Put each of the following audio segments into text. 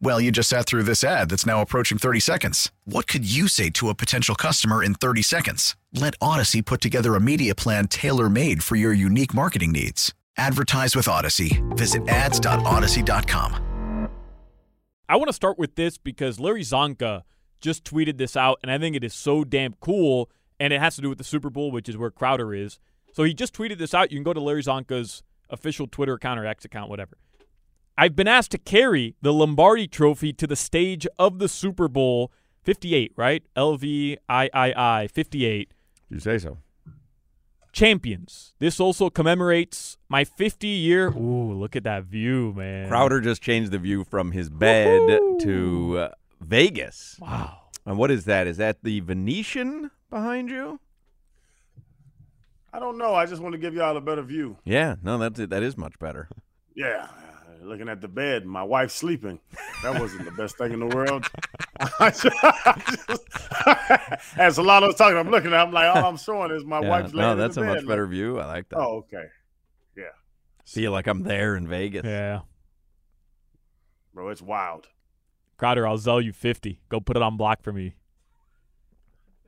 Well, you just sat through this ad that's now approaching 30 seconds. What could you say to a potential customer in 30 seconds? Let Odyssey put together a media plan tailor made for your unique marketing needs. Advertise with Odyssey. Visit ads.odyssey.com. I want to start with this because Larry Csonka just tweeted this out, and I think it is so damn cool. And it has to do with the Super Bowl, which is where Crowder is. So he just tweeted this out. You can go to Larry Csonka's official Twitter account or X account, whatever. I've been asked to carry the Lombardi trophy to the stage of the Super Bowl 58, right? L V I I I 58. You say so. Champions. This also commemorates my 50 year. Ooh, look at that view, man. Crowder just changed the view from his bed Woo-hoo. to uh, Vegas. Wow. And what is that? Is that the Venetian behind you? I don't know. I just want to give y'all a better view. Yeah, no, that's it. That is much better. Yeah, looking at the bed, my wife's sleeping. That wasn't the best thing in the world. I just, as Solana was talking, I'm looking at. I'm like, all I'm showing is my Yeah, wife's laying no, in that's the a bed, much better view. I like that. Oh, okay, Yeah. Feel like I'm there in Vegas. Yeah. bro, it's wild. Crowder, I'll sell you 50. Go put it on block for me.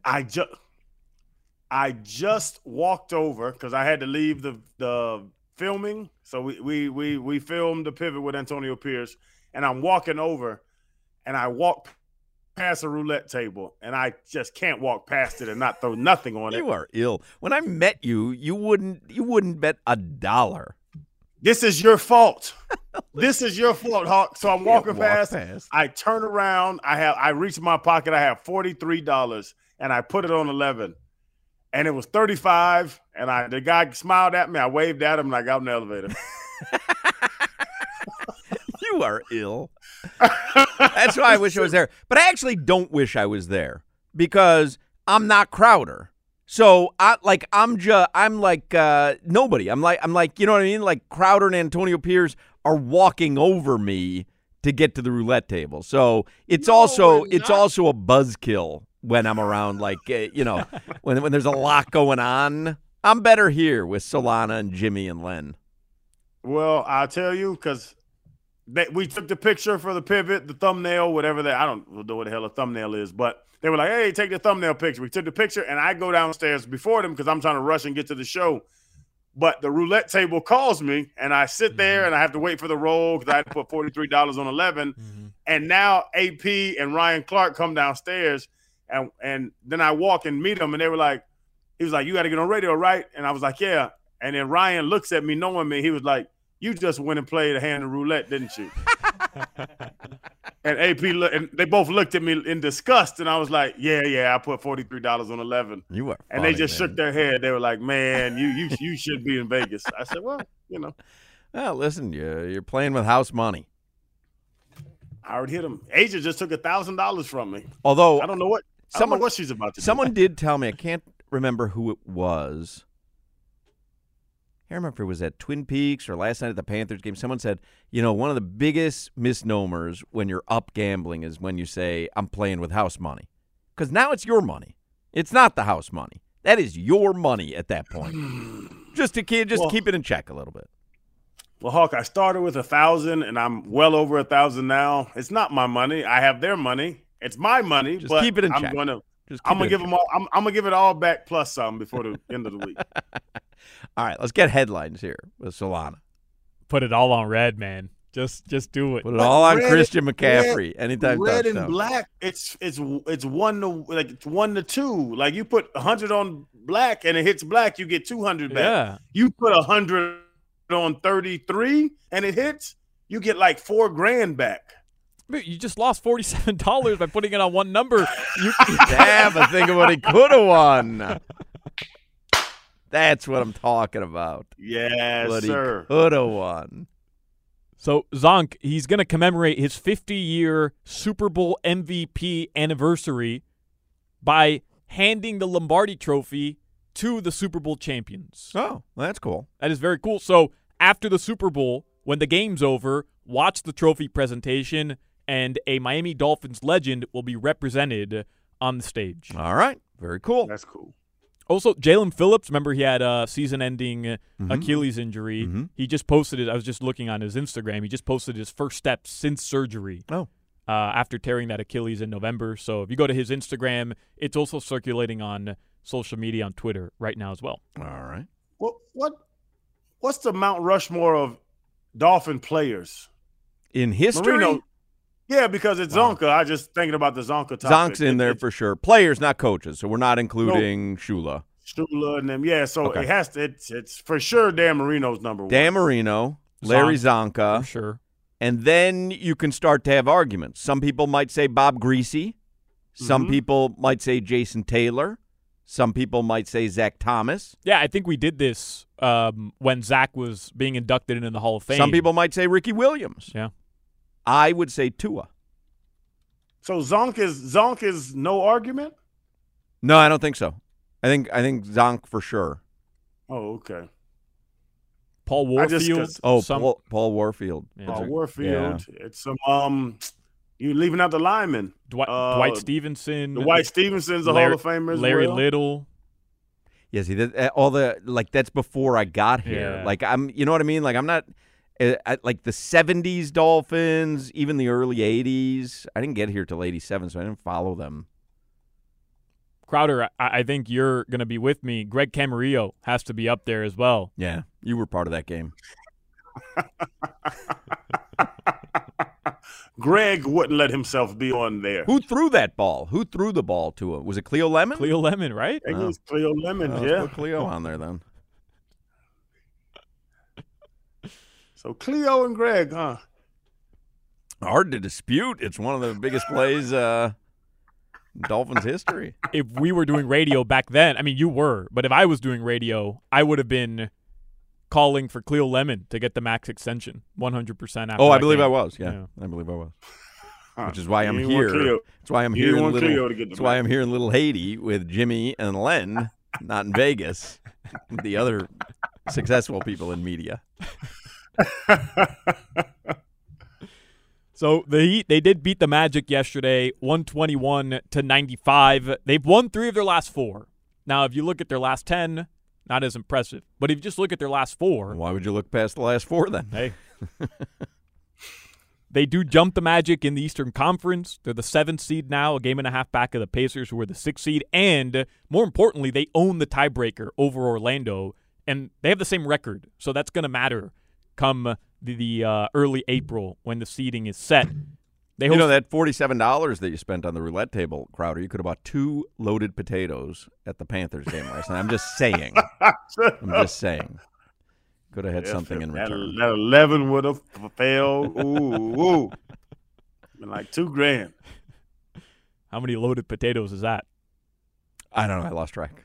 I just, I just walked over because I had to leave the the filming. So we we we we filmed the pivot with Antonio Pierce, and I'm walking over, and I walk past a roulette table, and I just can't walk past it and not throw nothing on it. You are ill. When I met you, you wouldn't you wouldn't bet a dollar. This is your fault. this is your fault, Hawk. So I'm walking walk past. past. I turn around. I have I reach my pocket. I have forty three dollars, and I put it on eleven, and it was thirty five. And I the guy smiled at me. I waved at him, and I got in the elevator. You are ill. That's why I wish I was there. But I actually don't wish I was there because I'm not Crowder. So I like I'm just I'm like uh nobody. I'm like I'm like you know what I mean? Like Crowder and Antonio Pierce are walking over me to get to the roulette table. So it's No, also it's not. also a buzzkill when I'm around like uh, you know when when there's a lot going on. I'm better here with Solana and Jimmy and Len. Well, I'll tell you because we took the picture for the pivot, the thumbnail, whatever that. I don't know what the hell a thumbnail is, but they were like, "Hey, take the thumbnail picture." We took the picture, and I go downstairs before them because I'm trying to rush and get to the show. But the roulette table calls me, and I sit there and I have to wait for the roll because I had to put forty three dollars on 11 And now AP and Ryan Clark come downstairs, and and then I walk and meet them, and they were like, he was like, "You got to get on radio, right?" And I was like, "Yeah." And then Ryan looks at me, knowing me, he was like, "You just went and played a hand of roulette, didn't you?" and AP look, and they both looked at me in disgust, and I was like, "Yeah, yeah, I put forty three dollars on eleven. You are And they just man. shook their head. They were like, "Man, you you you should be in Vegas." I said, "Well, you know, Well, listen, you're you're playing with house money. I already hit him. Asia just took a thousand dollars from me. Although I don't know what I don't Someone- what she's about to someone did tell me, I can't remember who it was. I can't remember if it was at Twin Peaks or last night at the Panthers game. Someone said, you know, one of the biggest misnomers when you're up gambling is when you say, I'm playing with house money. Because now it's your money. It's not the house money. That is your money at that point. just to keep, just Well- keep it in check a little bit. Well, Hawk, I started with a thousand, and I'm well over a thousand now. It's not my money. I have their money. It's my money. Just but keep it in I'm check. Gonna, Just keep I'm gonna give check. them all. I'm, I'm gonna give it all back plus some before the end of the week. All right, let's get headlines here with Solana. Put it all on red, man. Just just do it. Put it all on red- Christian McCaffrey. red- anytime red touchdown. and black. It's it's it's one to like it's one to two. Like you put hundred on black and it hits black, you get two hundred back. Yeah. You put hundred on thirty three and it hits, you get like four grand back. But You just lost forty seven dollars by putting it on one number. You, Damn, but think of what he could have won. That's what I'm talking about. Yes, what sir. he could have won. So Zonk, he's going to commemorate his 50-year Super Bowl MVP anniversary by handing the Lombardi Trophy to the Super Bowl champions. Oh, that's cool. That is very cool. So after the Super Bowl, when the game's over, watch the trophy presentation, and a Miami Dolphins legend will be represented on the stage. All right, very cool. That's cool. Also, Jaelan Phillips, remember he had a season-ending uh, Mhm. Achilles injury. Mhm. He just posted it. I was just looking on his Instagram. He just posted his first steps since surgery. Oh. Uh, after tearing that Achilles in November. So if you go to his Instagram, it's also circulating on social media on Twitter right now as well. All right. What what what's the Mount Rushmore of Dolphin players? In history, Marino. Yeah, because it's Wow. Csonka. I just thinking about the Csonka topic. Zonk's in It- there it's for sure. Players, not coaches. So we're not including Shula. Shula and them. Yeah, so Okay. it has to. It's it's for sure. Dan Marino's number one. Dan Marino, Larry Zonk. Csonka, For sure. and then you can start to have arguments. Some people might say Bob Griese. Some Mhm. people might say Jason Taylor. Some people might say Zach Thomas. Yeah, I think we did this um, when Zach was being inducted into the Hall of Fame. Some people might say Ricky Williams. Yeah. I would say Tua. So Zonk is Zonk is no argument. No, I don't think so. I think I think Zonk for sure. Oh, okay. Paul I just- Warfield. 'cause- Oh, some- Paul, Paul Warfield. Yeah. Uh, Those are- Warfield. It's some um. You leaving out the linemen. Dwight, uh, Dwight Stephenson. The White Stevenson's a Larry- Hall of Famer as Larry well. Little. Yeah, see that uh, all the like that's before I got here. Yeah. Like I'm, you know what I mean? Like I'm not uh, I, like the '70s Dolphins, even the early '80s. I didn't get here till '87, so I didn't follow them. Crowder, I, I think you're going to be with me. Greg Camarillo has to be up there as well. Yeah, you were part of that game. Greg wouldn't let himself be on there. Who threw that ball? Who threw the ball to him? Was it Cleo Lemon? Cleo Lemon, right? I think Oh. it was Cleo Lemon. Oh, let's yeah. put Cleo on there then. So Cleo and Greg, huh? Hard to dispute. It's one of the biggest plays uh, Dolphins history. If we were doing radio back then, I mean, you were, but if I was doing radio, I would have been calling for Cleo Lemon to get the max extension 100% after Oh, I that believe game. I was. Yeah, Yeah. I believe I was. Huh. Which is why I'm You here. That's why I'm You here in little. To get the That's why. I'm here in Little Haiti with Jimmy and Len, not in Vegas. the other successful people in media. So the Heat, they did beat the Magic yesterday, 121 to 95. They've won three of their last four. Now, if you look at their last 10, not as impressive. But if you just look at their last four, Why would you look past the last four then? hey. they do jump the Magic in the Eastern Conference. They're the seventh seed now, a game and a half back of the Pacers, who are the sixth seed. And more importantly, they own the tiebreaker over Orlando, and they have the same record. So that's going to matter come the, the uh, early April when the seeding is set. They You know that forty-seven dollars that you spent on the roulette table, Crowder. You could have bought two loaded potatoes at the Panthers game last night. I'm just saying. I'm just saying. Could have had Yeah, something in return. That eleven would have failed. Ooh, ooh. Been like two grand. How many loaded potatoes is that? I don't know. I lost track.